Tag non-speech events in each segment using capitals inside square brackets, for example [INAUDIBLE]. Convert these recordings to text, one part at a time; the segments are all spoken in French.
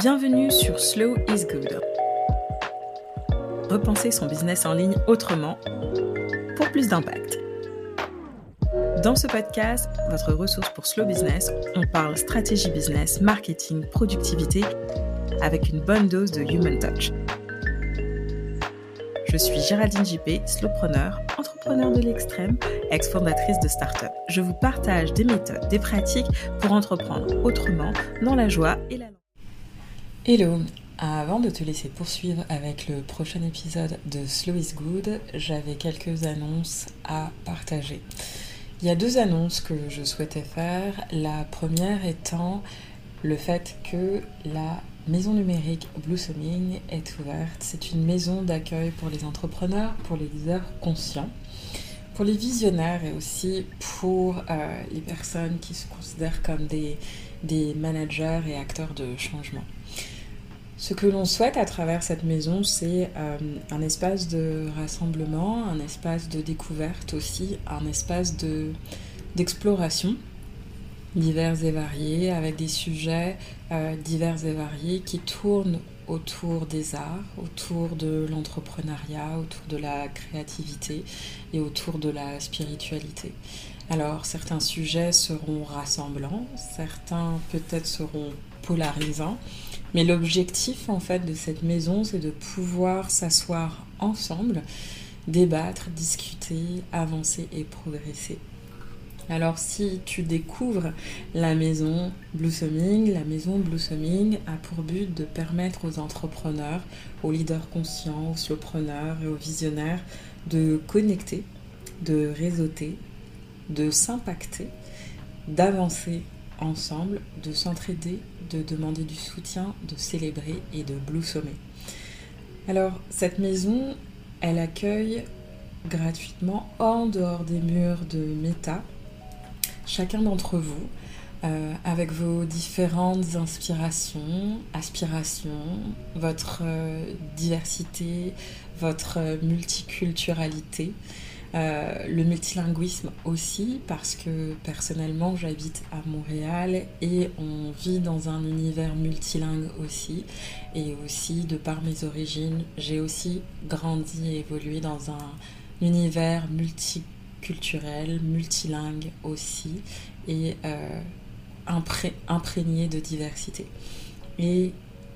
Bienvenue sur Slow is Good. Repenser son business en ligne autrement pour plus d'impact. Dans ce podcast, votre ressource pour Slow Business, on parle stratégie business, marketing, productivité avec une bonne dose de human touch. Je suis Géraldine JP, slowpreneur, entrepreneur de l'extrême, ex-fondatrice de start-up. Je vous partage des méthodes, des pratiques pour entreprendre autrement, dans la joie et la Hello Avant de te laisser poursuivre avec le prochain épisode de Slow is Good, j'avais quelques annonces à partager. Il y a deux annonces que je souhaitais faire. La première étant le fait que la maison numérique Blossoming est ouverte. C'est une maison d'accueil pour les entrepreneurs, pour les leaders conscients, pour les visionnaires et aussi pour euh, les personnes qui se considèrent comme des, des managers et acteurs de changement. Ce que l'on souhaite à travers cette maison, c'est euh, un espace de rassemblement, un espace de découverte aussi, un espace d'exploration divers et variés, avec des sujets euh, divers et variés qui tournent autour des arts, autour de l'entrepreneuriat, autour de la créativité et autour de la spiritualité. Alors certains sujets seront rassemblants, certains peut-être seront polarisants, mais l'objectif en fait de cette maison, c'est de pouvoir s'asseoir ensemble, débattre, discuter, avancer et progresser. Alors si tu découvres la maison Blossoming, la maison Blossoming a pour but de permettre aux entrepreneurs, aux leaders conscients, aux slowpreneurs et aux visionnaires de connecter, de réseauter, de s'impacter, d'avancer ensemble, de s'entraider, de demander du soutien, de célébrer et de bloussomer. Alors, cette maison, elle accueille gratuitement en dehors des murs de Meta chacun d'entre vous euh, avec vos différentes inspirations, aspirations, votre euh, diversité, votre multiculturalité. Euh, le multilinguisme aussi, parce que personnellement j'habite à Montréal et on vit dans un univers multilingue aussi. Et aussi, de par mes origines, j'ai aussi grandi et évolué dans un univers multiculturel, multilingue aussi, et euh, imprégné de diversité. Et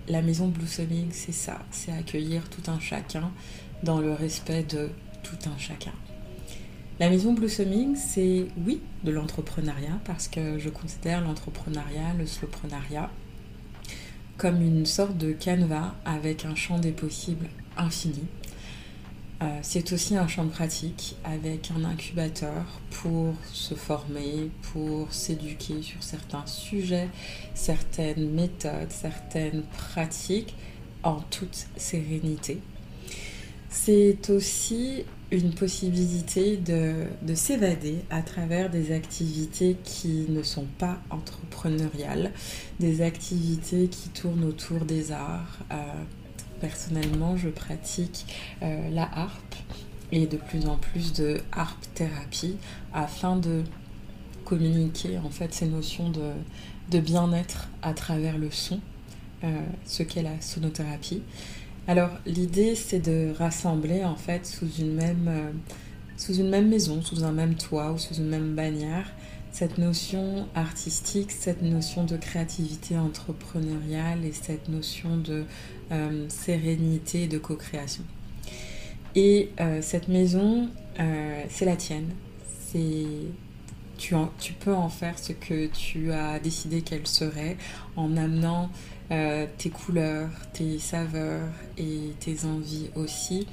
la maison Blossoming, c'est ça, c'est accueillir tout un chacun dans le respect de tout un chacun. La maison Blossoming, c'est oui de l'entrepreneuriat parce que je considère l'entrepreneuriat, le slowpreneuriat, comme une sorte de canevas avec un champ des possibles infini. Euh, c'est aussi un champ pratique avec un incubateur pour se former, pour s'éduquer sur certains sujets, certaines méthodes, certaines pratiques en toute sérénité. C'est aussi une possibilité de, s'évader à travers des activités qui ne sont pas entrepreneuriales, des activités qui tournent autour des arts. Euh, personnellement, je pratique euh, la harpe et de plus en plus de harpe thérapie afin de communiquer en fait ces notions de, bien-être à travers le son, euh, ce qu'est la sonothérapie. Alors l'idée c'est de rassembler en fait sous une même euh, sous une même maison, sous un même toit ou sous une même bannière cette notion artistique, cette notion de créativité entrepreneuriale et cette notion de euh, sérénité et de co-création. Et euh, cette maison, c'est la tienne. C'est tu, tu, peux en faire ce que tu as décidé qu'elle serait en amenant euh, tes couleurs, tes saveurs et tes envies aussi,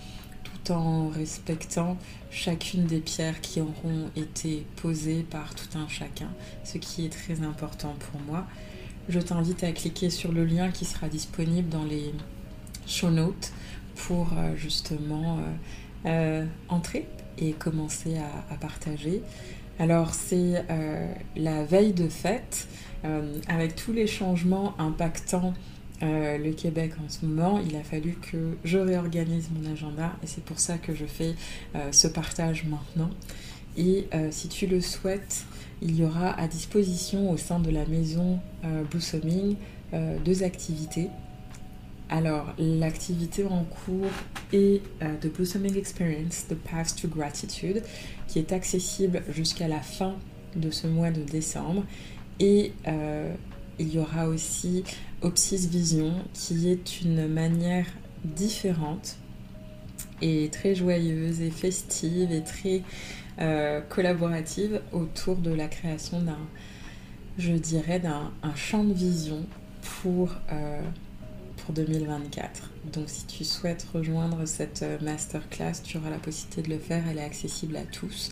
tout en respectant chacune des pierres qui auront été posées par tout un chacun, ce qui est très important pour moi. Je t'invite à cliquer sur le lien qui sera disponible dans les show notes pour euh, justement euh, entrer et commencer à, à partager. Alors c'est la veille de fête euh, avec tous les changements impactant euh, le Québec en ce moment, il a fallu que je réorganise mon agenda et c'est pour ça que je fais euh, ce partage maintenant. Et si tu le souhaites, il y aura à disposition au sein de la maison Blossoming deux activités. Alors, l'activité en cours est The Blossoming Experience, The Path to Gratitude, qui est accessible jusqu'à la fin de ce mois de décembre. Et il y aura aussi Opsis Vision, qui est une manière différente et très joyeuse et festive et très euh, collaborative autour de la création d'un, je dirais, d'un champ de vision pour, euh, pour 2024. Donc si tu souhaites rejoindre cette euh, masterclass, tu auras la possibilité de le faire. Elle est accessible à tous,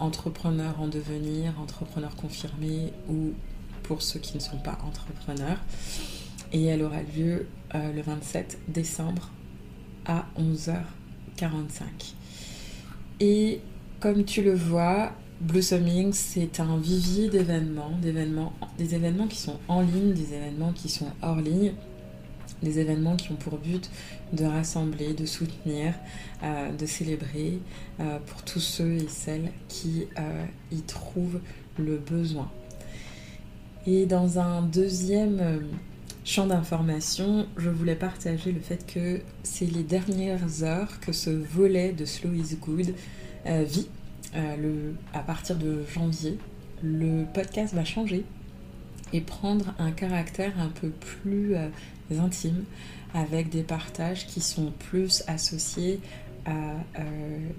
entrepreneurs en devenir, entrepreneurs confirmés ou pour ceux qui ne sont pas entrepreneurs. Et elle aura lieu le 27 décembre à 11h45. Et comme tu le vois, Blossoming, c'est un vivier d'événements, d'événements, des événements qui sont en ligne, des événements qui sont hors ligne, des événements qui ont pour but de rassembler, de soutenir, euh, de célébrer euh, pour tous ceux et celles qui euh, y trouvent le besoin. Et dans un deuxième champ d'information, je voulais partager le fait que c'est les dernières heures que ce volet de Slow is Good vit. À partir de janvier, le podcast va changer et prendre un caractère un peu plus euh, intime avec des partages qui sont plus associés à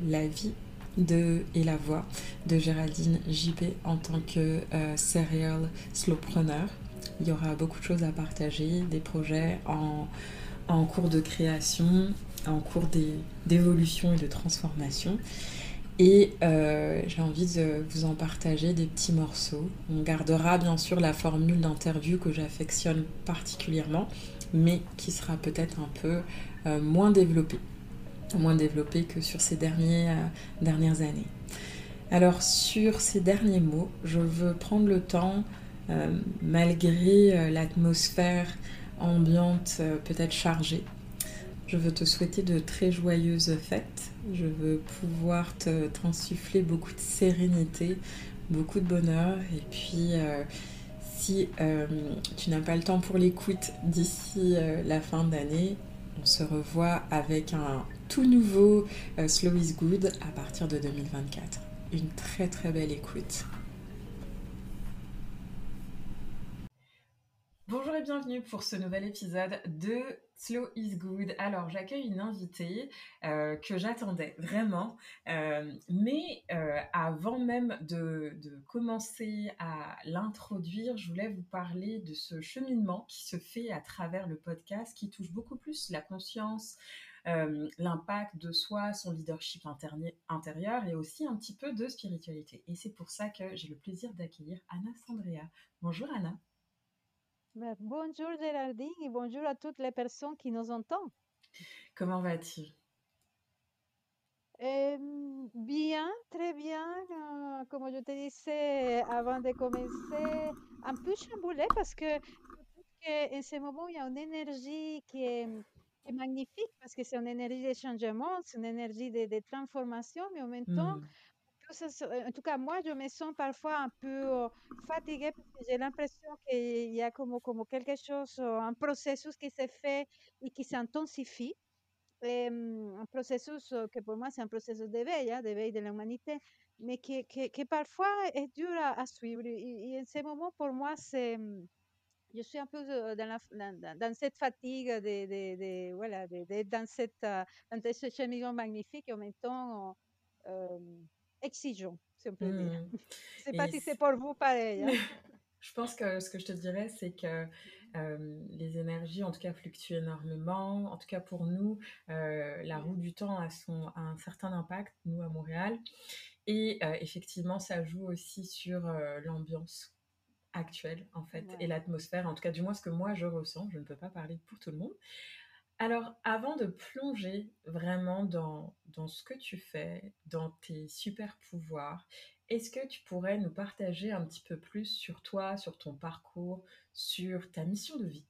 la vie de et la voix de Géraldine JP en tant que serial slowpreneur il y aura beaucoup de choses à partager, des projets en, en cours de création, en cours d'évolution et de transformation. Et euh, j'ai envie de vous en partager des petits morceaux. On gardera bien sûr la formule d'interview que j'affectionne particulièrement, mais qui sera peut-être un peu euh, moins développée. Moins développée que sur ces derniers, euh, dernières années. Alors sur ces derniers mots, je veux prendre le temps malgré l'atmosphère ambiante peut-être chargée. Je veux te souhaiter de très joyeuses fêtes. Je veux pouvoir te t'insuffler beaucoup de sérénité, beaucoup de bonheur. Et puis, si tu n'as pas le temps pour l'écoute d'ici la fin d'année, on se revoit avec un tout nouveau Slow is Good à partir de 2024. Une très très belle écoute. Bonjour et bienvenue pour ce nouvel épisode de Slow is Good. Alors j'accueille une invitée euh, que j'attendais vraiment, euh, mais euh, avant même de, commencer à l'introduire, je voulais vous parler de ce cheminement qui se fait à travers le podcast, qui touche beaucoup plus la conscience, l'impact de soi, son leadership intérieur et aussi un petit peu de spiritualité. Et c'est pour ça que j'ai le plaisir d'accueillir Anna Sandrea. Bonjour Anna. Bonjour Géraldine et bonjour à toutes les personnes qui nous entendent. Comment vas-tu? bien, très bien. Euh, comme je te disais avant de commencer, un peu chamboulé parce que en ce moment, il y a une énergie qui est, magnifique parce que c'est une énergie de changement, c'est une énergie de, transformation, mais en même temps, mmh en tout cas, moi, je me sens parfois un peu fatiguée parce que j'ai l'impression qu'il y a comme, comme quelque chose, un processus qui se fait et qui s'intensifie. un processus que pour moi, c'est un processus d'éveil, hein, d'éveil de l'humanité, mais qui, qui, parfois est dur à, suivre. Et, en ce moment, pour moi, c'est je suis un peu dans, cette fatigue de, de, de voilà, dans, cette, dans ce cheminement magnifique et en même temps exigeant, si on peut dire. Mmh. Je ne sais pas si c'est pour vous pareil. Hein. [LAUGHS] je pense que ce que je te dirais, c'est que les énergies, en tout cas, fluctuent énormément. En tout cas, pour nous, la roue du temps a, son, un certain impact, nous, à Montréal. Et effectivement, ça joue aussi sur l'ambiance actuelle, en fait, et l'atmosphère. En tout cas, du moins, ce que moi, je ressens. Je ne peux pas parler pour tout le monde. Alors, avant de plonger vraiment dans, ce que tu fais, dans tes super pouvoirs, est-ce que tu pourrais nous partager un petit peu plus sur toi, sur ton parcours, sur ta mission de vie?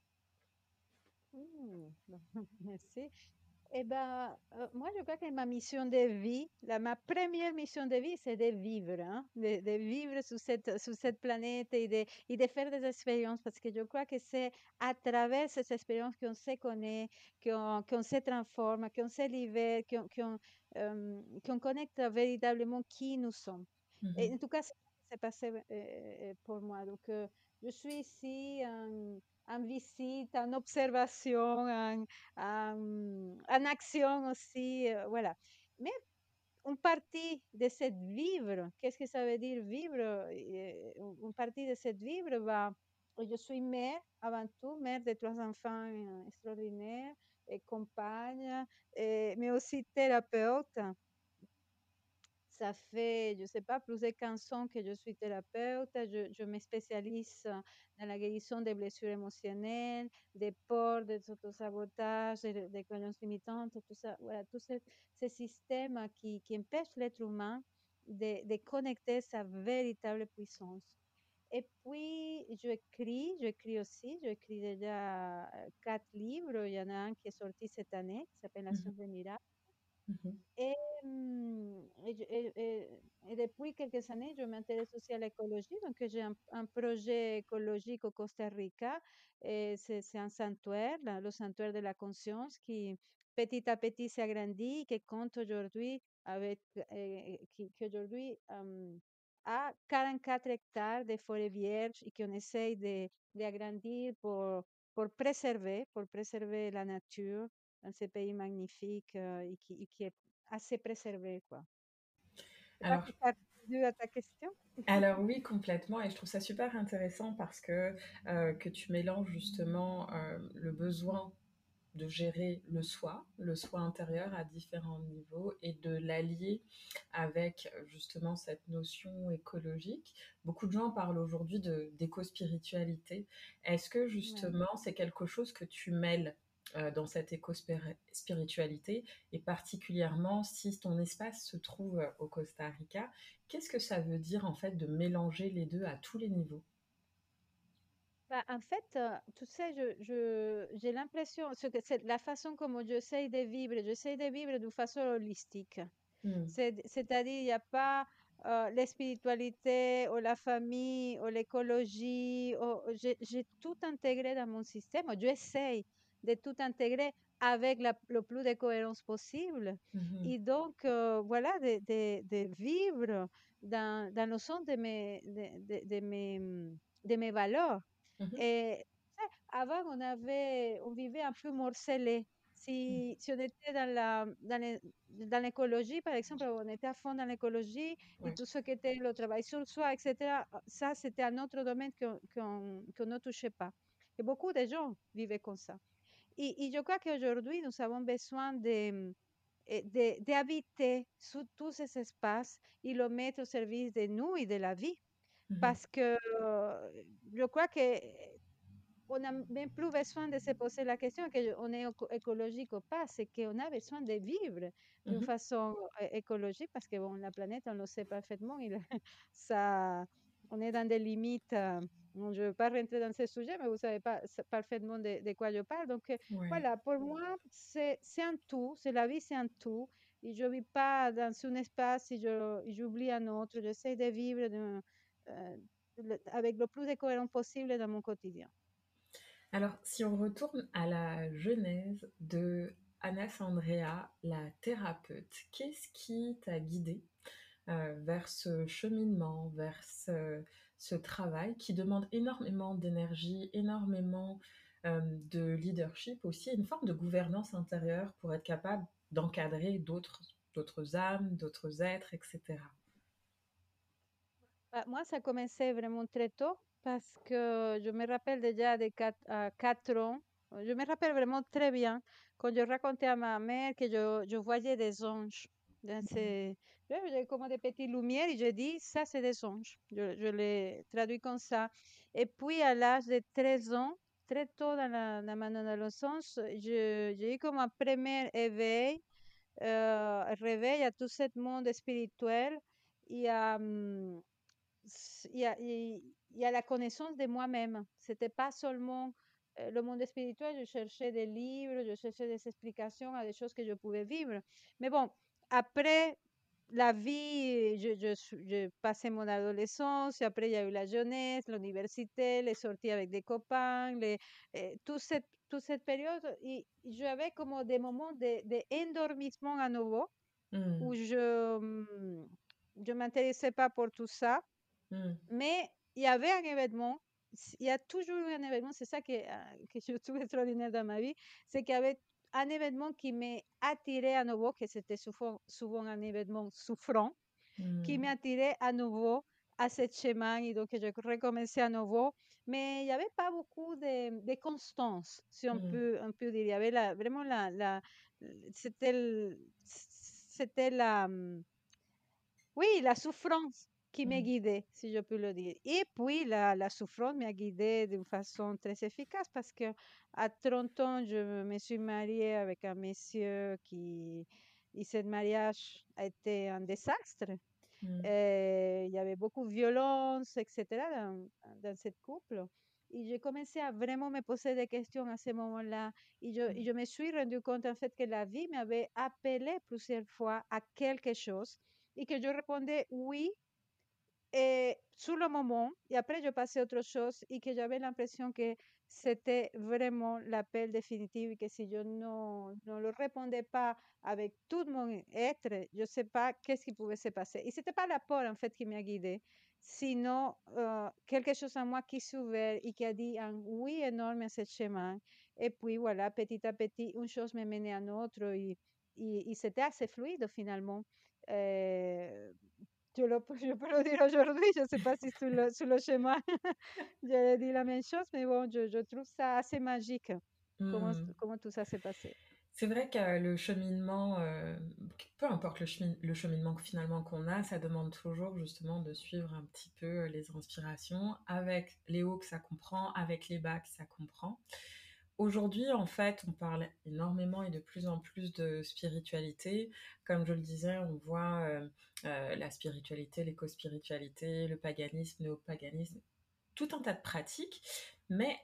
[LAUGHS] Merci. Eh ben, euh, moi, je crois que ma mission de vie, la, ma première mission de vie, c'est de vivre, hein, de, de vivre sur cette, sur cette planète et de, et de faire des expériences, parce que je crois que c'est à travers ces expériences qu'on se connaît, qu'on qu'on se transforme, qu'on se libère, qu'on euh, qu'on connecte véritablement qui nous sommes. Et Mhm. en tout cas, c'est passé euh, euh, pour moi. Donc, euh, je suis ici en, en visite, en observation, en, action aussi, euh, voilà. Mais une partie de cette vivre, qu'est-ce que ça veut dire vivre? Euh, Une partie de cette vivre va, je suis mère avant tout, mère de trois enfants euh, extraordinaires, et compagne, et- mais aussi thérapeute. Ça fait, je sais pas, plus de 15 ans que je suis thérapeute. Je, je me spécialise dans la guérison des blessures émotionnelles, des peurs, des autosabotages, des, des croyances limitantes, tout ça. Voilà, tous ces, ces systèmes qui, qui empêchent l'être humain de, de connecter sa véritable puissance. Et puis, j'écris, j'écris aussi, j'écris déjà euh, quatre livres. Il y en a un qui est sorti cette année, qui s'appelle La science des miracles. Et, depuis quelques années, je m'intéresse aussi à l'écologie. Donc, j'ai un, projet écologique au Costa Rica. C'est un sanctuaire, le sanctuaire de la conscience, qui petit à petit s'agrandit, qui compte aujourd'hui avec, euh, qui, qui aujourd'hui a 44 hectares de forêts vierges et qu'on essaye de, d'agrandir pour, pour préserver, pour préserver la nature dans ce pays magnifique euh, et qui, et qui est assez préservé, quoi. Alors, à ta question? Alors oui, complètement, et je trouve ça super intéressant parce que euh, que tu mélanges justement euh, le besoin de gérer le soi, le soi intérieur à différents niveaux et de l'allier avec justement cette notion écologique. Beaucoup de gens parlent aujourd'hui d'éco-spiritualité. Est-ce que Ouais. justement c'est quelque chose que tu mêles dans cette éco-spiritualité et particulièrement si ton espace se trouve euh, au Costa Rica, qu'est-ce que ça veut dire en fait de mélanger les deux à tous les niveaux? Bah, en fait, euh, tu sais, je, je, j'ai l'impression que c'est la façon comme j'essaie de vivre, j'essaie de vivre d'une façon holistique. Hmm, C'est, c'est-à-dire, il n'y a pas euh, la spiritualité ou la famille ou l'écologie. J'ai, j'ai tout intégré dans mon système. J'essaie de tout intégrer avec la- le plus de cohérence possible. Et donc, euh, voilà, de, de- de vivre dans, dans le sens de mes, de, mes, hum, de mes valeurs. Et sais, avant, on avait, on vivait un peu morcelé. mhm. Si, si on était dans l'écologie, par exemple, on était à fond dans l'écologie et tout ce qui était le travail sur soi, etc., ça, c'était un autre domaine qu'on qu'on- qu'on ne touchait pas. Et beaucoup de gens vivaient comme ça. Et, et je crois qu'aujourd'hui, nous avons besoin de, eh, de- d'habiter sous tous ces espaces et le mettre au service de nous et de la vie. Parce que euh, je crois que on n'a même plus besoin de se poser la question qu'on est éco- écologique ou pas, c'est qu'on a besoin de vivre d'une façon écologique parce que bon, la planète, on le sait parfaitement, il, [LAUGHS] ça, on est dans des limites. euh, bon, je ne veux pas rentrer dans ce sujet, mais vous savez pas parfaitement de, de quoi je parle. Donc euh, voilà, pour moi, c'est un tout, c'est la vie, c'est un tout. Et je ne vis pas dans un espace et j'oublie un autre. J'essaie de vivre de- euh, le- avec le plus de cohérence possible dans mon quotidien. Alors, si on retourne à la genèse de Anas Andrea, la thérapeute, qu'est-ce qui t'a guidée euh, vers ce cheminement, vers ce, ce travail qui demande énormément d'énergie, énormément de leadership aussi, une forme de gouvernance intérieure pour être capable d'encadrer d'autres d'autres âmes, d'autres êtres, etc. Bah, moi, ça commençait vraiment très tôt parce que je me rappelle déjà de 4, à 4 ans. Je me rappelle vraiment très bien quand je racontais à ma mère que je voyais des anges. Dans ces, j'avais comme des petites lumières et je dis, ça, c'est des anges. Je, je l'ai traduit comme ça. Et puis, à l'âge de 13 ans, très tôt dans la, dans mon adolescence, j'ai eu comme un premier éveil, euh, réveil à tout ce monde spirituel. Et à, s- il y a, il y a la connaissance de moi-même. C'était pas seulement euh, le monde spirituel, je cherchais des livres, je cherchais des explications à des choses que je pouvais vivre. Mais bon, après la vie, je, je, je passé mon adolescence, et après il y a eu la jeunesse, l'université, les sorties avec des copains, les, eh, toute, cette, toute cette période, et j'avais comme des moments d'endormissement de, à nouveau, Mmh. où je ne je m'intéressais pas pour tout ça. Mmh. Mais il y avait un événement, il y a toujours eu un événement, c'est ça que, euh, que [LAUGHS] je trouve extraordinaire dans ma vie, c'est qu'il y avait un événement qui m'a attiré à nouveau, que c'était souvent, souvent un événement souffrant, qui m'a attiré à nouveau à ce chemin et donc je recommençais à nouveau. Mais il n'y avait pas beaucoup de, de constance, si on, Mmh. peut, on peut dire. Il y avait la, vraiment la... la c'était la... Oui, la souffrance qui m'a Mmh. guidée, si je peux le dire. Et puis, la, la souffrance m'a guidée d'une façon très efficace parce que à 30 ans, je me suis mariée avec un monsieur qui... Et ce mariage a été un désastre. Mmh. Il y avait beaucoup de violence, etc. dans, dans ce couple. Et j'ai commencé à vraiment me poser des questions à ce moment-là. Et je, et je me suis rendu compte en fait que la vie m'avait appelé plusieurs fois à quelque chose et que je répondais oui et sur le moment, et après je passais à autre chose et que j'avais l'impression que c'était vraiment l'appel définitif et que si je ne, ne le répondais pas avec tout mon être, je ne sais pas qu'est-ce qui pouvait se passer. Et ce n'était pas la peur en fait qui m'a guidée, sinon quelque chose en moi qui s'ouvert et qui a dit un oui énorme à ce chemin. Et puis voilà, petit à petit, une chose me menait à l'autre et, et, et c'était assez fluide finalement. Euh, je, le, je peux le dire aujourd'hui, je ne sais pas si sur [LAUGHS] le, sur le chemin, j'allais dire la même chose, mais bon, je, je trouve ça assez magique, comment, Mmh. comment tout ça s'est passé. C'est vrai que le cheminement, euh, peu importe le, chemin, le cheminement finalement qu'on a, ça demande toujours justement de suivre un petit peu les inspirations avec les hauts que ça comprend, avec les bas que ça comprend. Aujourd'hui, en fait, on parle énormément et de plus en plus de spiritualité. Comme je le disais, on voit euh, euh, la spiritualité, l'éco-spiritualité, le paganisme, le néo-paganisme, tout un tas de pratiques. Mais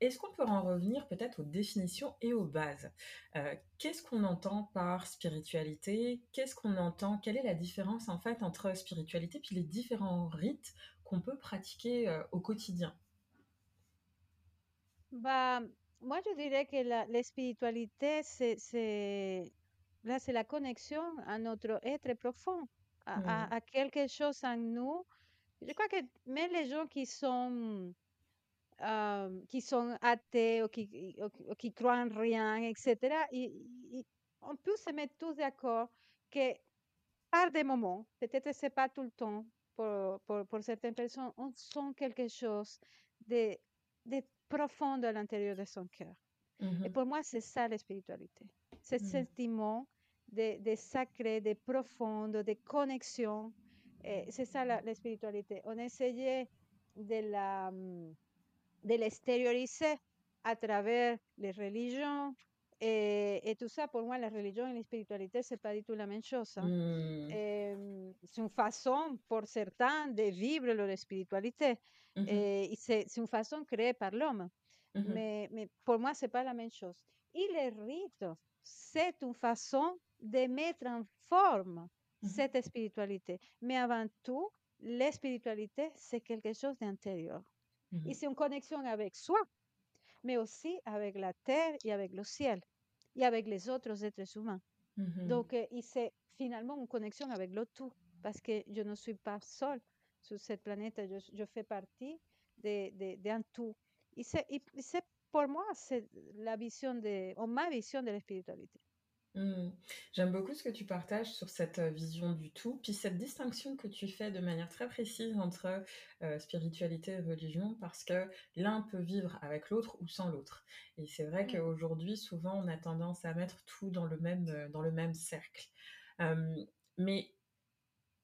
est-ce qu'on peut en revenir peut-être aux définitions et aux bases? Euh, Qu'est-ce qu'on entend par spiritualité? Qu'est-ce qu'on entend? Quelle est la différence en fait entre spiritualité puis les différents rites qu'on peut pratiquer au quotidien? Bah, moi, je dirais que la, la spiritualité, c'est, c'est, là, c'est la connexion à notre être profond, à, à, à quelque chose en nous. Je crois que même les gens qui sont euh, qui sont athées ou qui, ou, ou qui croient en rien, etc., et, et on peut se mettre tous d'accord que par des moments, peut-être c'est pas tout le temps, pour, pour, pour certaines personnes, on sent quelque chose de, de profond à l'intérieur de son cœur. Et pour moi, c'est ça la spiritualité. Ce Mmh. sentiment de, de sacré, de profond, de connexion. Et C'est ça la, la spiritualité. On essayait de la de l'extérioriser à travers les religions. Et, et, tout ça, pour moi, la religion et la spiritualité, c'est pas du tout la même chose. Mmh. Eh, c'est une façon, pour certains, de vivre leur spiritualité. Mmh. Et c'est une façon créée par l'homme. Mmh. Mais, mais, pour moi, c'est pas la même chose. Et les rites, c'est une façon de mettre en forme cette spiritualité. Mais avant tout, la spiritualité, c'est quelque chose d'intérieur. Et c'est une connexion avec soi, mais aussi avec la terre et avec le ciel et avec les autres êtres humains. Mmh. Donc, c'est finalement une connexion avec le tout, parce que je ne suis pas seule sur cette planète, je, je fais partie d'un de, de, tout. Et c'est pour moi, c'est la vision de, ou ma vision de la spiritualité. Mmh. J'aime beaucoup ce que tu partages sur cette vision du tout, puis cette distinction que tu fais de manière très précise entre euh, spiritualité et religion, parce que l'un peut vivre avec l'autre ou sans l'autre. Et c'est vrai mmh. qu'aujourd'hui, souvent, on a tendance à mettre tout dans le même, dans le même cercle. Euh, mais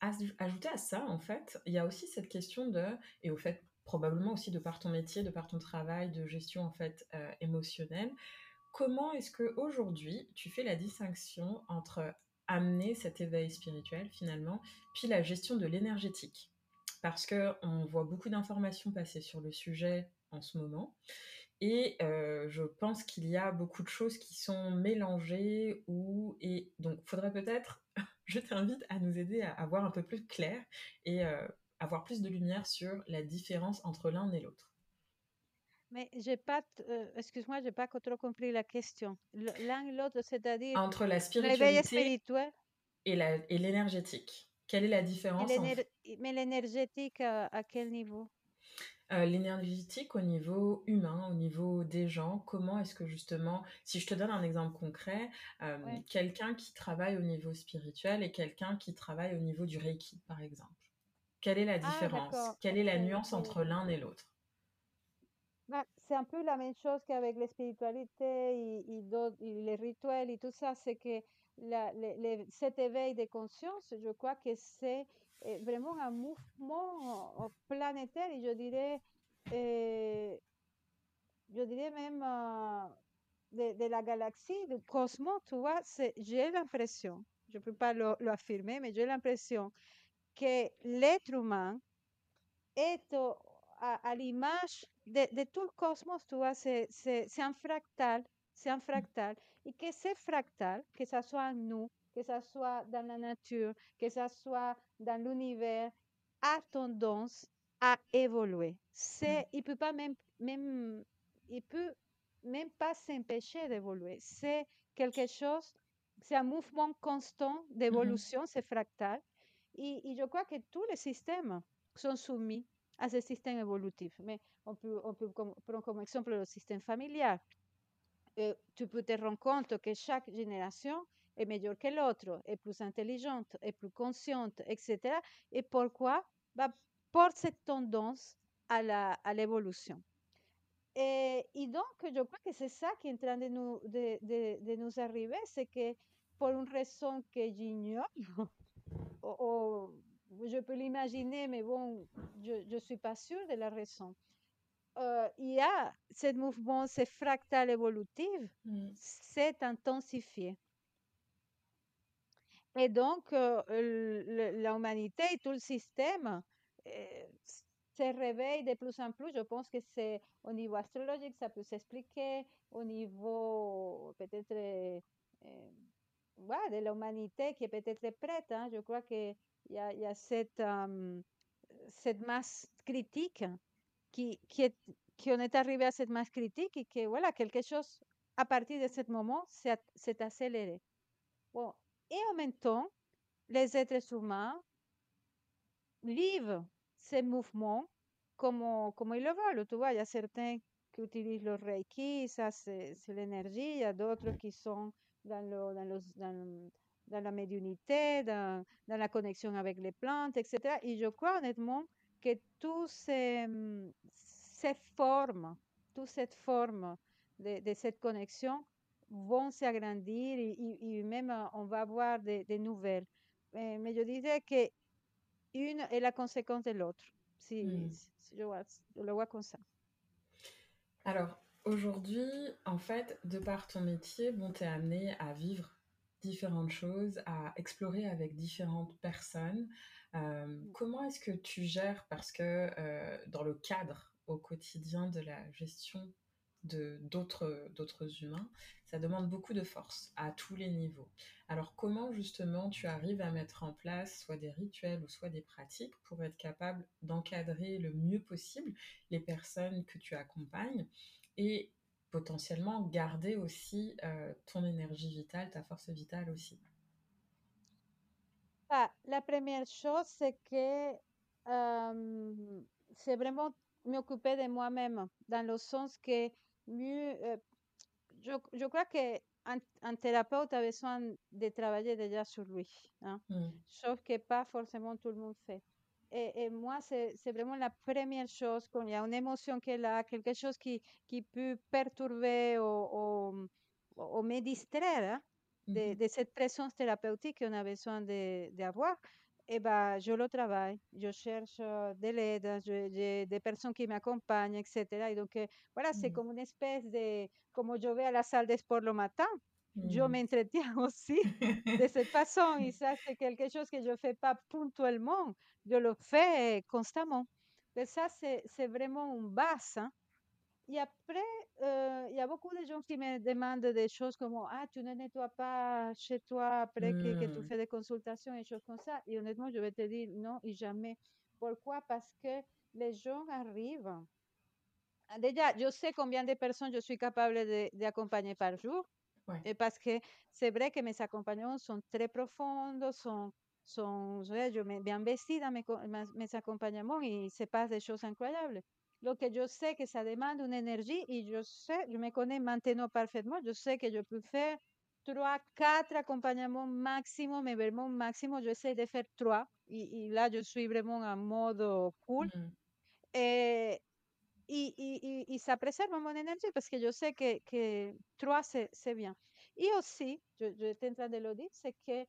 ajouter à ça, en fait, il y a aussi cette question de, et au fait, probablement aussi de par ton métier, de par ton travail de gestion en fait euh, émotionnelle, comment est-ce que aujourd'hui tu fais la distinction entre amener cet éveil spirituel finalement, puis la gestion de l'énergétique? Parce que on voit beaucoup d'informations passer sur le sujet en ce moment, Et je pense qu'il y a beaucoup de choses qui sont mélangées ou et donc faudrait peut-être [LAUGHS] je t'invite à nous aider à, avoir voir un peu plus clair et avoir plus de lumière sur la différence entre l'un et l'autre. Mais j'ai pas, excuse-moi, j'ai pas trop compris la question. L'un et l'autre, c'est-à-dire entre la spiritualité et l'énergétique. Quelle est la différence Mais l'énergétique, à quel niveau? Euh, l'énergétique au niveau humain, au niveau des gens, comment est-ce que justement, si je te donne un exemple concret, euh, quelqu'un qui travaille au niveau spirituel et quelqu'un qui travaille au niveau du Reiki, par exemple, quelle est la ah, différence? Quelle est la nuance entre l'un et l'autre? C'est un peu la même chose qu'avec la spiritualité et, les rituels et tout ça, c'est que la, cet éveil de conscience, je crois que c'est eh, vraiment un mouvement planétaire et je dirais, eh, je dirais même euh, de, la galaxie, du cosmos, tu vois, j'ai l'impression, je ne peux pas l'affirmer, mais j'ai l'impression que l'être humain est à, l'image de, de, tout le cosmos, tu vois, c'est un fractal c'est un fractal. Et que ce fractal, que ce soit en nous, que ce soit dans la nature, que ce soit dans l'univers, a tendance à évoluer. C'est, il peut pas même, même, il peut même pas s'empêcher d'évoluer. C'est quelque chose, c'est un mouvement constant d'évolution, c'est fractal. Et, je crois que tous les systèmes sont soumis à ce système évolutif. Mais on peut, prendre comme exemple le système familial tu peux te rendre compte que chaque génération est meilleure que l'autre, est plus intelligente, est plus consciente, etc. Et pourquoi bah, Pour cette tendance à l'évolution. Et, et, donc, je crois que c'est ça qui est en train de nous, de nous arriver, c'est que pour une raison que j'ignore, ou, je peux l'imaginer, mais bon, je ne suis pas sûre de la raison. Euh, il y a ce mouvement, ce fractal évolutif, mm. s'est intensifié. Et donc, euh, l'humanité et tout le système euh, se réveille de plus en plus. Je pense que c'est au niveau astrologique, ça peut s'expliquer, au niveau peut-être de l'humanité qui est peut-être prête. Hein. Je crois qu'il y a, y a cette, cette masse critique qui, qui, est, qui on est arrivé à cette masse critique et que voilà, quelque chose à partir de ce moment s'est accéléré. Bon, et en même temps, les êtres humains vivent ces mouvements comme, comme ils le veulent. Tu vois, il y a certains qui utilisent le Reiki, ça c'est l'énergie, il y a d'autres qui sont dans, le, dans, le, dans, dans, la médiumnité, dans, dans, la connexion avec les plantes, etc. Et je crois honnêtement que toutes ces, ces formes, toute cette forme de, de cette connexion vont s'agrandir et, et, même euh, on va avoir des, des nouvelles. Mais, mais, je dirais que une est la conséquence de l'autre, si, mm. si je, vois, je, le vois comme ça. Alors, aujourd'hui, en fait, de par ton métier, bon, tu es amené à vivre différentes choses, à explorer avec différentes personnes. Euh, mmh. comment est-ce que tu gères Parce que euh, dans le cadre au quotidien de la gestion de d'autres d'autres humains, ça demande beaucoup de force à tous les niveaux. Alors comment justement tu arrives à mettre en place soit des rituels ou soit des pratiques pour être capable d'encadrer le mieux possible les personnes que tu accompagnes et potentiellement garder aussi euh, ton énergie vitale, ta force vitale aussi ah, La première chose, c'est que euh, c'est vraiment m'occuper de moi-même, dans le sens que mieux, euh, je, je, crois qu'un un thérapeute a besoin de travailler déjà sur lui, hein? mm. sauf que pas forcément tout le monde fait. Et, moi, c'est vraiment la première chose quand il y a une émotion qui est là, quelque chose qui, qui peut perturber ou, ou, me distraire hein, de, de, cette présence thérapeutique qu'on a besoin d'avoir. Eh ben, je le travaille, je cherche de l'aide, j'ai des personnes qui m'accompagnent, etc. Et donc, euh, voilà, c'est comme une espèce de, comme je vais à la salle de sport le matin, je m'entretiens [LAUGHS] aussi de cette façon. Et ça, c'est quelque chose que je ne fais pas ponctuellement, je le fais constamment. Mais ça, c'est vraiment une base. Hein. Et après, euh, il y a beaucoup de gens qui me demandent des choses comme Ah, tu ne nettoies pas chez toi après que, que tu Hmm. fais des consultations et choses comme ça. Et honnêtement, je vais te dire non et jamais. Pourquoi? Parce que les gens arrivent. Déjà, je sais combien de personnes je suis capable de- d'accompagner par jour. Ouais. Parce que c'est vrai que mes accompagnements sont très profonds, sont, sont, je me mes, co- ma- mes accompagnements il se passe des choses incroyables. Donc, je sais que ça demande une énergie et je sais, je me connais maintenant parfaitement, je sais que je peux faire trois, quatre accompagnements maximum, mais vraiment maximum, j'essaie de faire trois. Et, et là, je suis vraiment en mode cool. Hmm. Et, y ça préserve mon énergie parce que je sais que, que trois, c'est bien. Et aussi, je, je étais en train de le dire, c'est que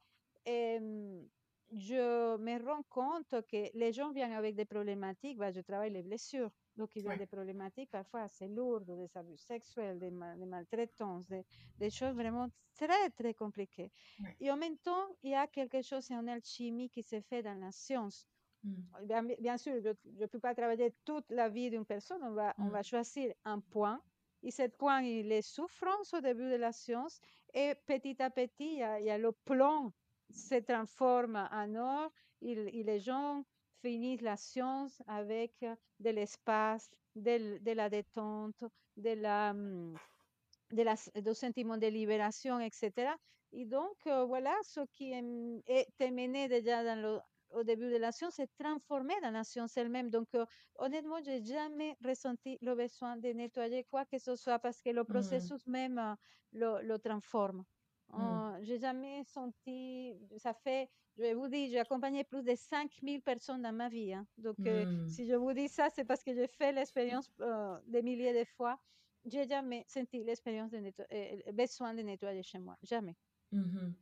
euh, je me rends compte que les gens viennent avec des problématiques. Bah, je travaille les blessures. Donc, il y a des problématiques parfois assez lourdes, des abus sexuels, des, mal- des maltraitances, des, des choses vraiment très, très compliquées. Et en même temps, il y a quelque chose en alchimie qui se fait dans la science. Hmm. Bien, bien sûr, je ne peux pas travailler toute la vie d'une personne. On va, on Mm. va choisir un point. Et ce point, il est souffrance au début de la science. Et petit à petit, il y a, il y a le plan se transforme en or. Et, et les gens finissent la science avec de l'espace, de, de la détente, de la, hum, de la, du sentiment de libération, etc. Et donc, euh, voilà, ce qui est, est mené déjà dans le, au début de la science s'est transformé dans la science elle-même. Donc, euh, honnêtement, je n'ai jamais ressenti le besoin de nettoyer quoi que ce soit parce que le Hmm. processus même euh, le, le transforme. Euh, j'ai jamais senti, ça fait, je vais vous dire, j'ai accompagné plus de 5000 personnes dans ma vie. hein. Donc, euh, Hmm. si je vous dis ça, c'est parce que j'ai fait l'expérience des milliers de fois. J'ai jamais senti l'expérience de netto- euh, le besoin de nettoyer chez moi. Jamais. Mhm.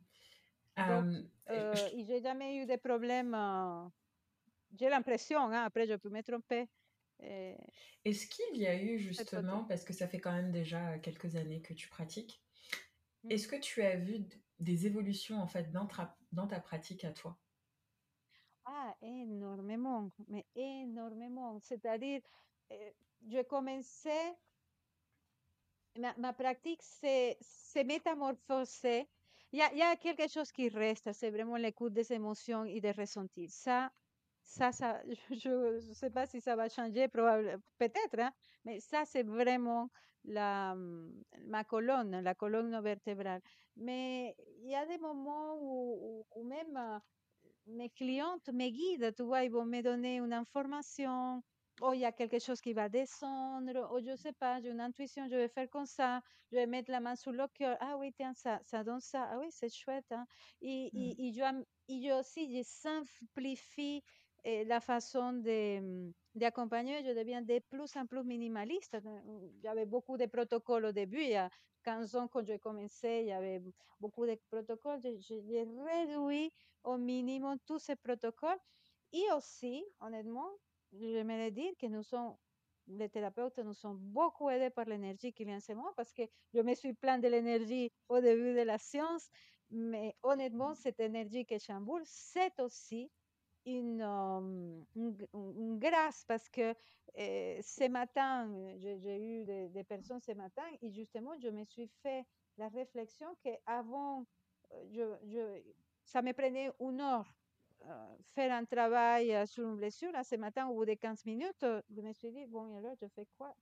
Donc, Euh, euh, je- j'ai jamais eu de problème. euh, j'ai l'impression, hein, après je peux me tromper. euh, Est-ce qu'il y a eu justement, parce que ça fait quand même déjà quelques années que tu pratiques, Mm. est-ce que tu as vu des évolutions en fait dans ta, dans ta pratique à toi? Ah, énormément, mais énormément. C'est-à-dire, euh, je commençais, ma, ma pratique s'est métamorphosée. Il y [LAUGHS] y a quelque chose qui reste, c'est vraiment l'écoute des émotions et des ressentis. Ça, ça, ça je ne sais si ça va changer, peut-être, hein, mais la, ma colonne, la colonne vertébrale. Mais il y a des moments où, où- où même clientes me guident, tu vois, ils vont me donner une information, ou il y a quelque chose qui va descendre, ou je sais pas, j'ai une intuition, je vais faire comme ça, je vais mettre la main sur le cœur, ah oui, tiens, ça, ça donne ça, ah oui, c'est chouette, hein. Et, Mm. et, et je, et je aussi, je simplifie eh, la façon de, mm, d'accompagner, je deviens de plus en plus minimaliste. Euh, J'avais beaucoup de protocoles au début, il y a 15 ans quand j'ai commencé, il y avait beaucoup de protocoles, j'ai réduit au minimum tous ces protocoles. Et aussi, honnêtement, j'aimerais dire que nous sommes, les thérapeutes, nous sommes beaucoup aidés par l'énergie qu'il y a en ce parce que je me suis plein de l'énergie au début de la science, mais honnêtement, cette énergie que chamboule, c'est aussi une, euh, grâce parce que euh, ce matin, euh, j'ai eu des, personnes ce matin et justement, je me suis fait la réflexion qu'avant, je, je, ça me prenait une heure euh, faire un travail euh, sur une blessure. Là, ce matin, au bout de 15 minutes, euh, je me suis dit, bon, et alors, je fais quoi?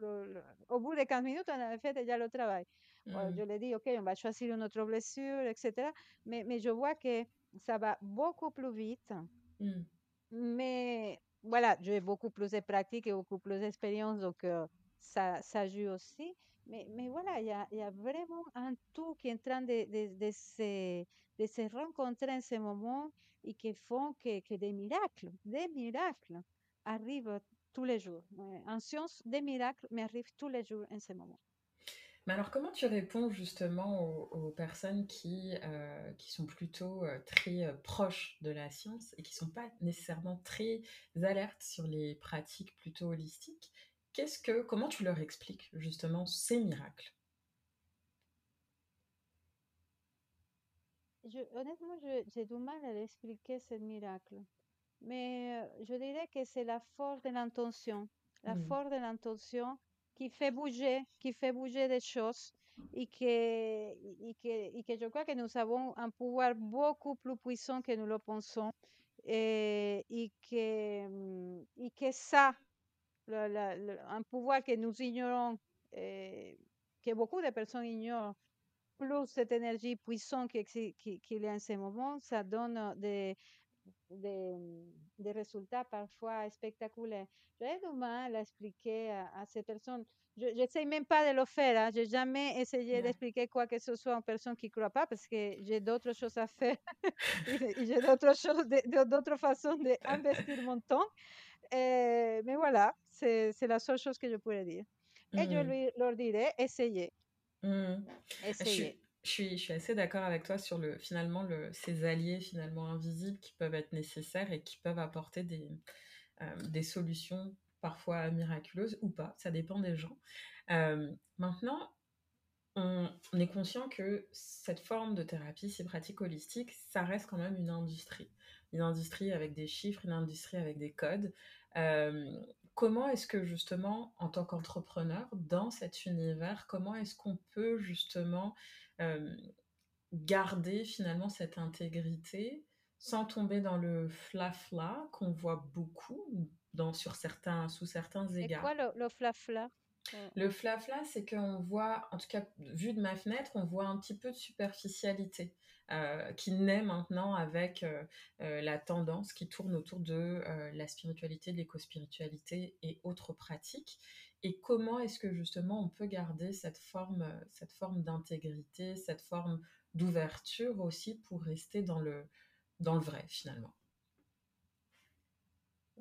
Le le- Au bout de 15 minutes, on avait fait déjà le travail. Euh, Mm. je l'ai dit, OK, on va choisir une autre blessure, etc. Mais, mais je vois que ça va beaucoup plus vite. Mm. Mais voilà, j'ai beaucoup plus de pratique et beaucoup plus d'expérience, donc euh, ça, ça joue aussi. Mais, voilà, il y a, vraiment un tout qui est en train de, se, de se rencontrer en ce moment et qui font que, que des miracles, des miracles arrivent tous les jours. En science, des miracles m'arrivent tous les jours en ce moment. Mais alors, comment tu réponds justement aux, personnes qui, euh, qui sont plutôt euh, très euh, proches de la science et qui sont pas nécessairement très alertes sur les pratiques plutôt holistiques? Qu'est-ce que, comment tu leur expliques justement ces miracles? Je, honnêtement, j'ai du mal à l'expliquer ce miracle. Mais euh, je dirais que c'est la force de l'intention. La Mm. force de l'intention qui fait bouger, qui fait bouger des choses et que, et que, et que je crois que nous avons un pouvoir beaucoup plus puissant que nous le pensons et, et que, et que ça, un pouvoir que nous ignorons, eh, que beaucoup de personnes ignorent, plus cette énergie puissante qui exi- qui- qu'il y a en ce moment, ça donne des, des, des résultats parfois spectaculaires. J'ai du mal à expliquer à, à ces personnes. Je n'essaie même pas de le faire. hein. J'ai jamais essayé Ouais. d'expliquer quoi que ce soit aux personnes qui ne croient pas parce que j'ai d'autres choses à faire et [LAUGHS] et j'ai d'autres choses, d'autres façons d'investir mon temps. Euh, mais voilà, c'est la seule chose que je pourrais dire. Et je Mhm. lui, leur dirais, essayez. Je essayez. suis, je suis, je suis assez d'accord avec toi sur le, finalement le, ces alliés finalement invisibles qui peuvent être nécessaires et qui peuvent apporter des, euh, des solutions parfois miraculeuses ou pas, ça dépend des gens. Euh, maintenant, on, on est conscient que cette forme de thérapie, ces pratiques holistiques, ça reste quand même une industrie. Une industrie avec des chiffres, une industrie avec des codes. Euh, comment est-ce que justement, en tant qu'entrepreneur, dans cet univers, comment est-ce qu'on peut justement euh, garder finalement cette intégrité sans tomber dans le flafla qu'on voit beaucoup dans, sur certains, sous certains Et quoi égards? le, le flafla? Euh, le flafla, c'est qu'on voit, en tout cas, vu de ma fenêtre, on voit un petit peu de superficialité euh, qui naît maintenant avec euh, euh, la tendance qui tourne autour de la spiritualité, de l'éco-spiritualité et autres pratiques. Et comment est-ce que justement on peut garder cette forme, cette forme d'intégrité, cette forme d'ouverture aussi pour rester dans le vrai finalement?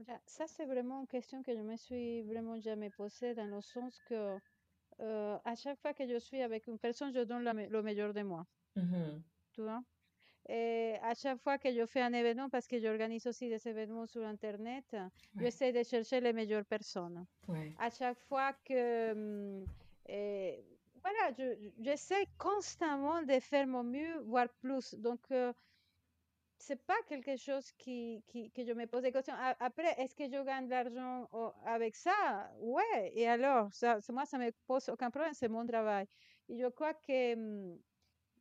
Voilà, ça c'est vraiment une question que je me suis vraiment jamais posée dans le sens que euh, à chaque fois que je suis avec une personne, je donne la me- le meilleur de moi, Mhm. tu vois? Et à chaque fois que je fais un événement, parce que j'organise aussi des événements sur Internet, Ouais. j'essaie de chercher les meilleures personnes. Ouais. À chaque fois que... hum, voilà, je- je- j'essaie constamment de faire mon mieux, voire plus. Donc, euh, c'est pas quelque chose qui, qui, que je me pose des questions. Après, est-ce que je gagne de l'argent avec ça? Ouais, et alors, ça, ça- moi, ça me pose aucun problème, c'est mon travail. Et je crois que hum,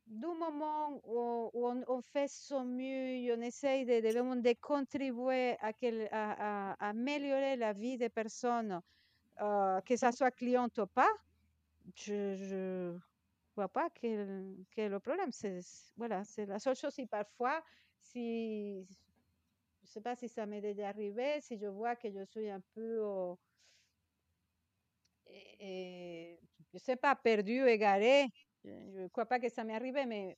du moment où, on, on fait son mieux on essaye de, de, de contribuer à, quel- à, à- améliorer la vie des personnes, euh, que ça soit client ou pas, je, je vois pas quel, quel est le problème. C'est- voilà, c'est la seule chose. Et parfois, si, je sais pas si ça m'est déjà arrivé, si je vois que je suis un peu, euh, eh, eh, je sais pas, perdu, égaré, je ne crois pas que ça m'est arrivé, mais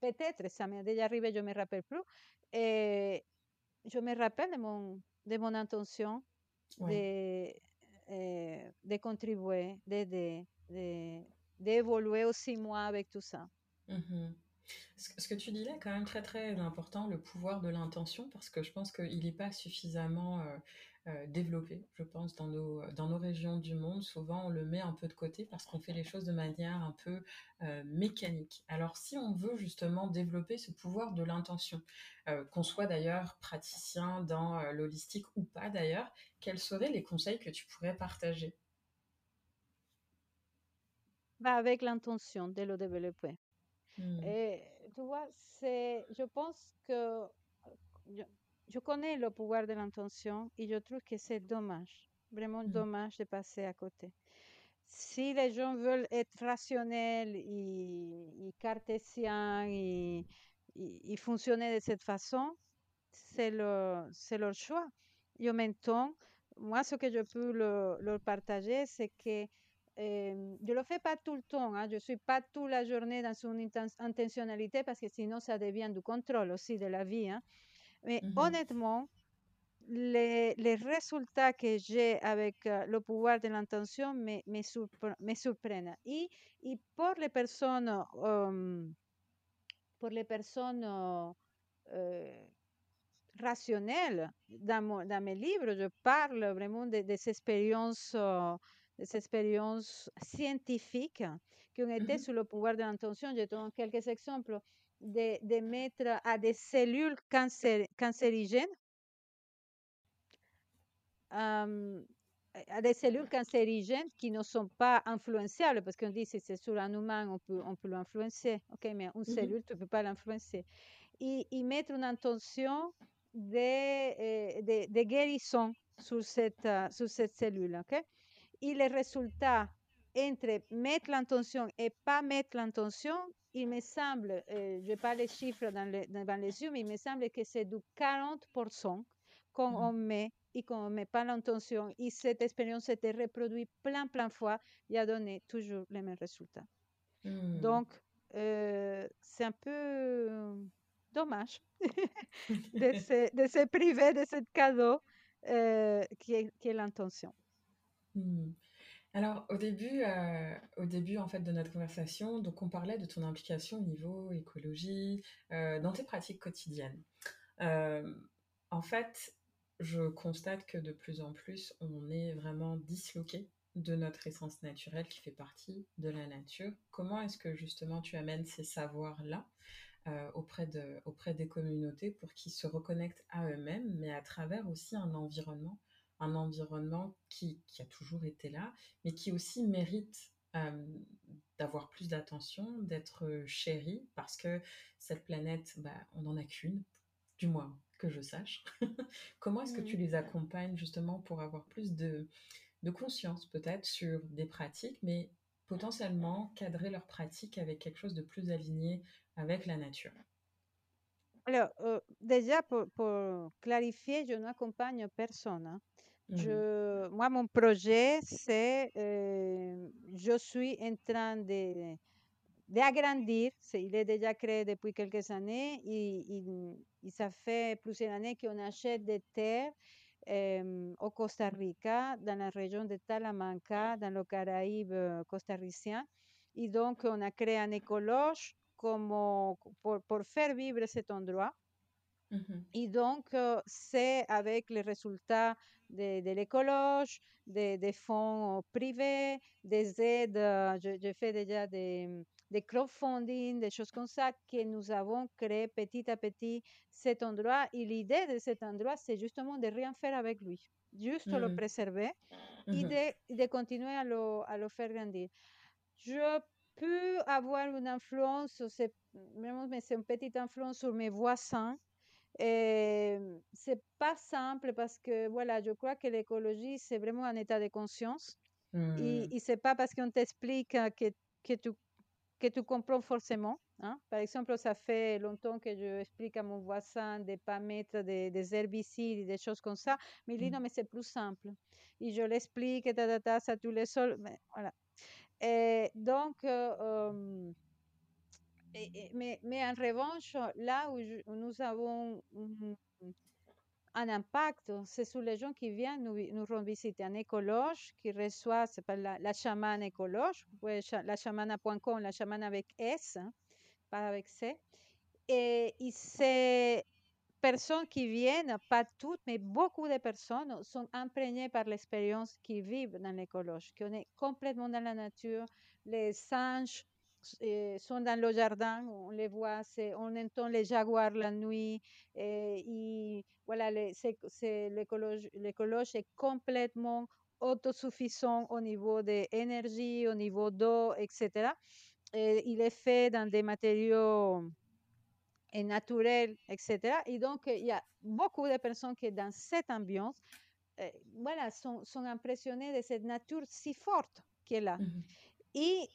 peut-être ça m'est déjà arrivé, je me rappelle plus. Et je me rappelle de mon, de mon intention de, eh, de contribuer, de, d'évoluer aussi moi avec tout ça. Ce que tu dis là est quand même très très important, le pouvoir de l'intention, parce que je pense qu'il n'est pas suffisamment euh, euh, développé, je pense, dans nos, dans nos régions du monde. Souvent, on le met un peu de côté parce qu'on fait les choses de manière un peu euh, mécanique. Alors, si on veut justement développer ce pouvoir de l'intention, qu'on soit d'ailleurs praticien dans l'holistique ou pas d'ailleurs, quels seraient les conseils que tu pourrais partager? Va avec l'intention de le développer. Hmm. Et tu vois, c'est, je pense que je, je connais le pouvoir de l'intention et je trouve que c'est dommage, vraiment Mm. dommage de passer à côté. Si les gens veulent être rationnels et, et cartésiens et, et- et fonctionner de cette façon, c'est leur, c'est leur choix. Et en même temps, moi, ce que je peux le- leur partager, c'est que euh, je ne le fais pas tout le temps. hein. Je ne suis pas toute la journée dans une inten- intentionnalité parce que sinon, ça devient du contrôle aussi de la vie. hein. Mais Mhm. honnêtement, les, les résultats que j'ai avec euh, le pouvoir de l'intention me, me, surpre- me surprennent. Et, et pour les personnes, euh, pour les personnes euh, rationnelles, dans, mon- dans mes livres, je parle vraiment de- des expériences, des expériences scientifiques qui ont été Mhm. sous le pouvoir de l'intention. Je donne quelques exemples de, de mettre à des cellules cancér- cancérigènes euh, des cellules cancérigènes qui ne sont pas influenciables, parce qu'on dit si c'est sur un humain, on peut, on peut l'influencer, ok, mais une cellule, tu ne peux pas l'influencer. Et, et mettre une intention de, de, de guérison sur cette, sur cette cellule? Et les résultats entre mettre l'intention et pas mettre l'intention, il me semble, euh, je n'ai pas les chiffres dans les, yeux, mais il me semble que c'est du 40% quand Mhm. on met et qu'on ne met pas l'intention. Et cette expérience s'était reproduite plein, plein de fois et a donné toujours les mêmes résultats. Hmm. Donc, euh, c'est un peu dommage [LAUGHS] de, [LAUGHS] se, de se priver de ce cadeau euh, qui est, qui est l'intention. Hmm. Alors au début, euh, au début en fait de notre conversation, donc on parlait de ton implication au niveau écologie euh, dans tes pratiques quotidiennes. Euh, en fait, je constate que de plus en plus, on est vraiment disloqué de notre essence naturelle qui fait partie de la nature. Comment est-ce que justement tu amènes ces savoirs-là auprès, de, auprès des communautés pour qu'ils se reconnectent à eux-mêmes, mais à travers aussi un environnement, un environnement qui, qui a toujours été là, mais qui aussi mérite euh, d'avoir plus d'attention, d'être chéri, parce que cette planète, bah, on n'en a qu'une, du moins que je sache. [LAUGHS] Comment est-ce que tu les accompagnes justement pour avoir plus de, de conscience peut-être sur des pratiques, mais potentiellement cadrer leurs pratiques avec quelque chose de plus aligné avec la nature? Alors, euh, déjà, pour, pour clarifier, je n'accompagne personne. hein. Je, moi, mon projet, c'est, euh, je suis en train de, d'agrandir. Il est déjà créé depuis quelques années et ça fait plusieurs années qu'on achète des terres euh, au Costa Rica, dans la région de Talamanca, dans le Caraïbe euh, costaricien. Et donc, on a créé un écologe comme, pour, pour faire vivre cet endroit. Mhm. Et donc, euh, c'est avec les résultats de, de l'écologe, des, des fonds privés, des aides. euh, je, je fais déjà des, des crowdfunding, des choses comme ça, que nous avons créé petit à petit cet endroit. Et l'idée de cet endroit, c'est justement de rien faire avec lui, juste le Mhm. préserver et Mhm. de, de continuer à le, à le faire grandir. Je peux avoir une influence, c'est, vraiment, mais c'est une petite influence sur mes voisins. Et c'est pas simple parce que voilà, je crois que l'écologie, c'est vraiment un état de conscience. Et, Mhm. et c'est pas parce qu'on t'explique euh, que, que, tu, que tu comprends forcément. hein. Par exemple, ça fait longtemps que je explique à mon voisin de ne pas mettre des, des herbicides et des choses comme ça. Mais il dit non, Mhm. mais c'est plus simple. Et je l'explique, et ta, ta, ta, ça tous les sols. Mais voilà. Et donc, euh, et- et- mais, mais en revanche, là où, je- où nous avons un, un impact, c'est sur les gens qui viennent nous, nous rendre visite. Un écologe qui reçoit, c'est pas la, la chamane écologe, la chamana.com, la chamane avec S, hein, pas avec C. Et, et ces personnes qui viennent, pas toutes, mais beaucoup de personnes sont imprégnées par l'expérience qu'ils vivent dans l'écologe, qu'on est complètement dans la nature. Les singes euh, sont dans le jardin, on les voit, on entend les jaguars la nuit. Et, et voilà, l'écologe est complètement autosuffisant au niveau de l'énergie, au niveau d'eau, etc. Et il est fait dans des matériaux et naturel, etc. Et donc, il y a beaucoup de personnes qui, dans cette ambiance, euh, voilà, sont, sont impressionnées de cette nature si forte qui est là. Mhm. Et,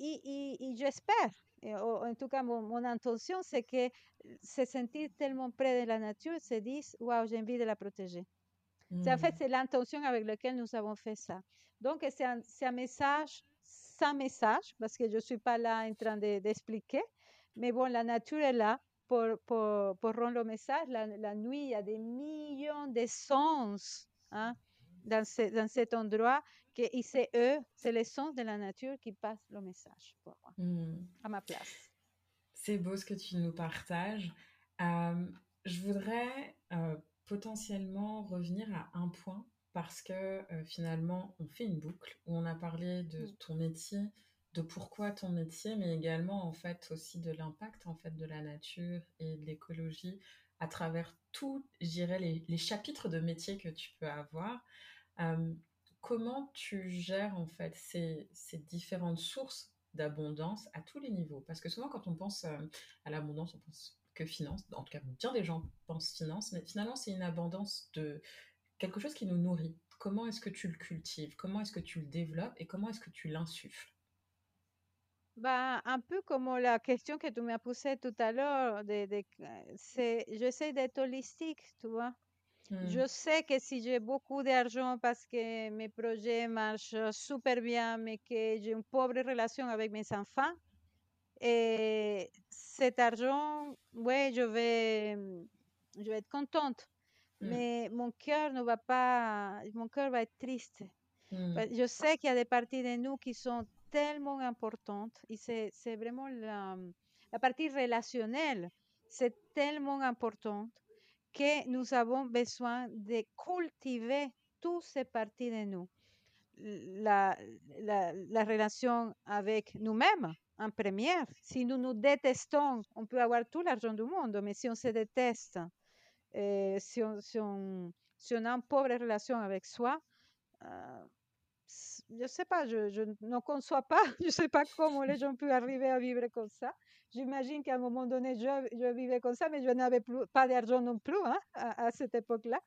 et, et- et j'espère, en tout cas, mon, mon intention, c'est que se sentir tellement près de la nature, se disent, waouh, j'ai envie de la protéger. C'est en fait, c'est l'intention avec laquelle nous avons fait ça. Donc, c'est un, un message sans message, parce que je ne suis pas là en train de- d'expliquer. mais bon, la nature est là pour, pour, pour rendre le message. La, la nuit, il y a des millions de sens hein, dans, ce- dans cet endroit. Que, et c'est eux, c'est les sons de la nature qui passent le message pour moi, Mhm. à ma place. C'est beau ce que tu nous partages. Euh, je voudrais euh, potentiellement revenir à un point parce que euh, finalement, on fait une boucle où on a parlé de Mm. ton métier, de pourquoi ton métier, mais également en fait aussi de l'impact en fait de la nature et de l'écologie à travers dirais, les, chapitres de métier que tu peux avoir. Comment tu gères en fait ces, ces différentes sources d'abondance à tous les niveaux? Parce que souvent quand on pense à l'abondance, on pense que finance. En tout cas, bien des gens pensent finance, mais finalement c'est une abondance de quelque chose qui nous nourrit. Comment est-ce que tu le cultives? Comment est-ce que tu le développes? Et comment est-ce que tu l'insuffles? Bah, un peu comme la question que tu m'as posée tout à l'heure, de, de, c'est, j'essaie d'être holistique, tu vois? Je Hmm, sais que si j'ai beaucoup d'argent parce que mes projets marchent super bien, mais que j'ai une pauvre relation avec mes enfants, et cet argent, ouais, je vais, je vais être contente, hmm, mais mon cœur ne va pas, mon cœur va être triste. Je sais qu'il y a des parties de nous qui sont tellement importantes et c'est, vraiment la, la partie relationnelle, c'est tellement importante que nous avons besoin de cultiver toutes ces parties de nous. La, la, la relation avec nous-mêmes, en première. Si nous nous détestons, on peut avoir tout l'argent du monde, mais si on se déteste, euh, si on a une pauvre relation avec soi, euh, je ne sais pas, je, ne conçois pas, [LAUGHS] je ne sais pas comment les gens peuvent arriver à vivre comme ça. J'imagine qu'à un moment donné, je, vivais comme ça, mais je n'avais pas d'argent non plus hein, à, cette époque-là.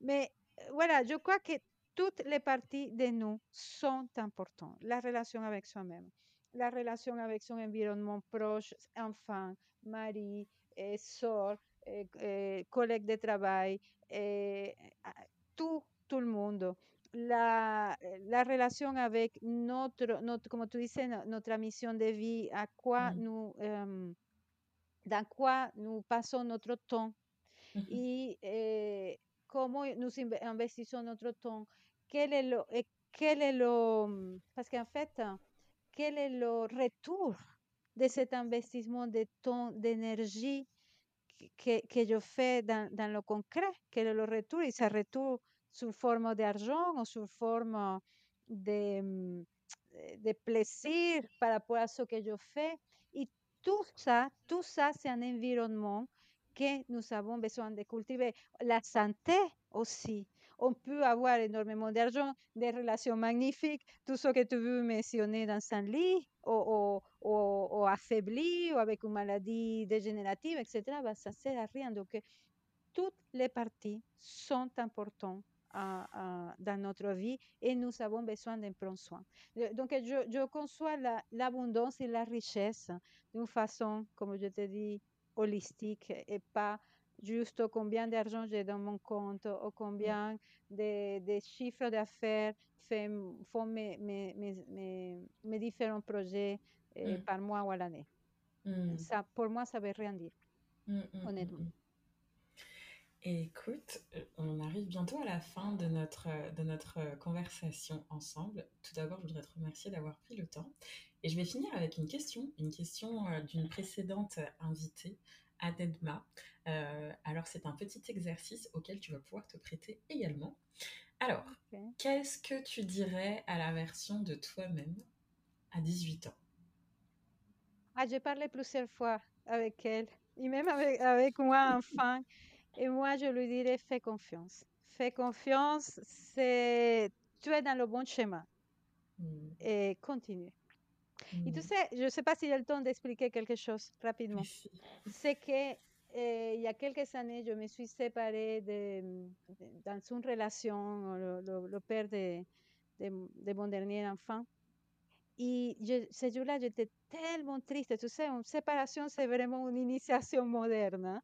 Mais voilà, je crois que toutes les parties de nous sont importantes. La relation avec soi-même, la relation avec son environnement proche, enfant, mari, sœur, eh, eh, collègue de travail, tout, tout le monde la, la relation avec notre, notre, como tú dices, notre mission de vie, à quoi hmm, nous, euh, dans quoi nous passons notre temps hmm, y eh, cómo nous investissons notre temps, quel est le, quel est le, parce qu'en fait, quel est le retour de cet investissement de temps, d'énergie que, que, je fais dans, dans, le concret, quel est le retour, et ça retourne sous forme d'argent ou sous forme de, de plaisir par rapport à ce que je fais. Et tout ça, tout ça, c'est un environnement que nous avons besoin de cultiver. La santé aussi. On peut avoir énormément d'argent, des relations magnifiques, tout ce que tu veux mentionner dans un lit, ou, ou, affaibli, ou avec une maladie dégénérative, etc., bah, ça ne sert à rien. Donc, toutes les parties sont importantes dans notre vie et nous avons besoin d'en prendre soin. Donc, je, je conçois l'abondance la, et la richesse d'une façon, comme je te dis, holistique et pas juste combien d'argent j'ai dans mon compte ou combien de, de chiffres d'affaires font mes, mes, mes, mes, différents projets eh, hmm, par mois ou à l'année. Ça, pour moi, ça ne veut rien dire, honnêtement. Écoute, on arrive bientôt à la fin de notre, de notre conversation ensemble. Tout d'abord, je voudrais te remercier d'avoir pris le temps. Et je vais finir avec une question, une question d'une précédente invitée, Adedma. Euh, alors, c'est un petit exercice auquel tu vas pouvoir te prêter également. Alors, okay. qu'est-ce que tu dirais à la version de toi-même à 18 ans? Ah, j'ai parlé plusieurs fois avec elle, et même avec, avec moi, enfant. Et moi, je lui dirais, fais confiance. Fais confiance, c'est tu es dans le bon chemin. Mm. Et continue. Mm. Et tu sais, je ne sais pas si j'ai le temps d'expliquer quelque chose rapidement. C'est que eh, il y a quelques années, je me suis séparée de, de dans une relation, le, le, le père de, de, de, mon dernier enfant. Et je, ce jour-là, j'étais tellement triste. Tu sais, une séparation, c'est vraiment une initiation moderne. Hein?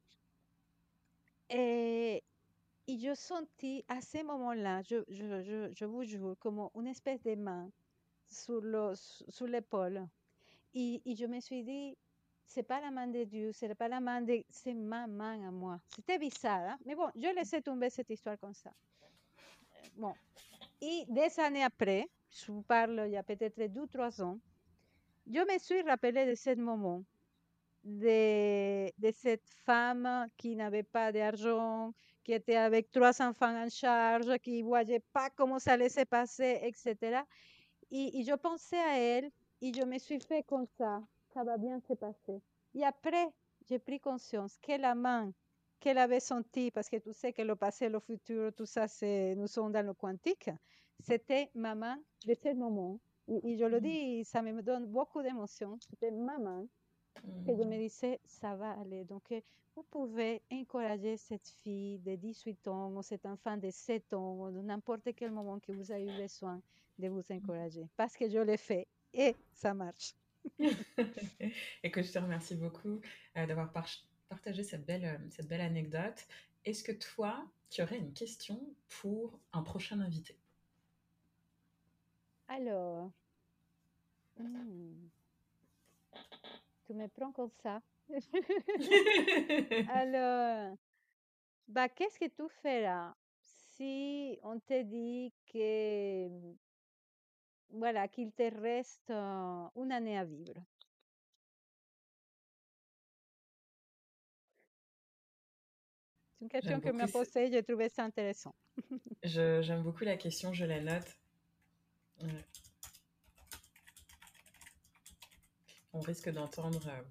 Et, et, je sentis à ce moment-là, je, vous jure, comme une espèce de main sur, le, sur l'épaule. Et, je me suis dit, c'est pas la main de Dieu, c'est pas la main de, c'est ma main à moi. C'était bizarre, hein? mais bon, je laissais tomber cette histoire comme ça. Bon. Et des années après, je vous parle il y a peut-être deux, trois ans, je me suis rappelé de ce moment de, de, cette femme qui n'avait pas d'argent, qui était avec trois enfants en charge, qui ne voyait pas comment ça allait se passer, etc. Et, et, je pensais à elle et je me suis fait comme ça, ça va bien se passer. Et après, j'ai pris conscience que la main qu'elle avait sentie, parce que tu sais que le passé, le futur, tout ça, c'est, nous sommes dans le quantique, c'était maman de ce moment. Et, je le mmh. dis, ça me donne beaucoup d'émotions. C'était maman que je me mmh. disais, ça va aller. Donc, euh, vous pouvez encourager cette fille de 18 ans ou cet enfant de 7 ans ou n'importe quel moment que vous avez besoin de vous encourager. Parce que je l'ai fait et ça marche. [LAUGHS] et que je te remercie beaucoup euh, d'avoir partagé cette belle, euh, cette belle anecdote. Est-ce que toi, tu aurais une question pour un prochain invité? Alors, hmm, tu me prends comme ça. [LAUGHS] Alors, bah, qu'est-ce que tu feras si on te dit que, voilà, qu'il te reste euh, une année à vivre? C'est une question que m'a posée, j'ai trouvé ça intéressant. J'aime beaucoup la question, je la note. On risque d'entendre euh,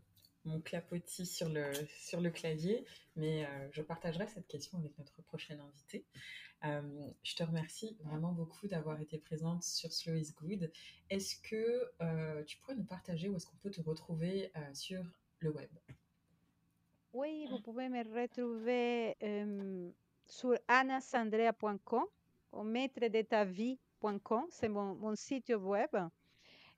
mon clapotis sur le, sur le clavier, mais euh, je partagerai cette question avec notre prochaine invité. Euh, je te remercie vraiment beaucoup d'avoir été présente sur Slow is Good. Est-ce que tu pourrais nous partager où est-ce qu'on peut te retrouver sur le web? Oui, vous pouvez me retrouver sur anasandrea.com ou maître-de-ta-vie.com, c'est mon, site web.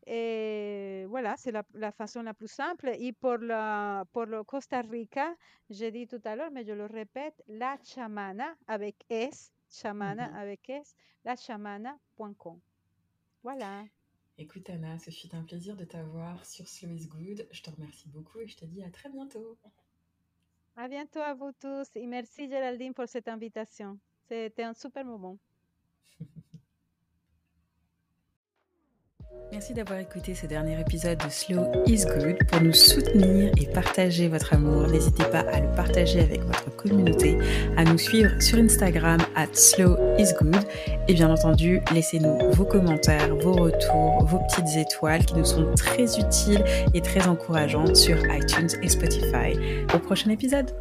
Et voilà, c'est la, façon la plus simple. Et pour, la, pour le Costa Rica, j'ai dit tout à l'heure, mais je le répète, la chamana avec S, chamana avec S, la chamana.com. Voilà. Écoute Anna, ce fut un plaisir de t'avoir sur Slow is Good. Je te remercie beaucoup et je te dis à très bientôt. À bientôt à vous tous et merci Géraldine pour cette invitation. C'était un super moment. [LAUGHS] Merci d'avoir écouté ce dernier épisode de Slow is Good. Pour nous soutenir et partager votre amour, n'hésitez pas à le partager avec votre communauté, à nous suivre sur Instagram at Slow is Good et bien entendu, laissez-nous vos commentaires, vos retours, vos petites étoiles qui nous sont très utiles et très encourageantes sur iTunes et Spotify. Au prochain épisode!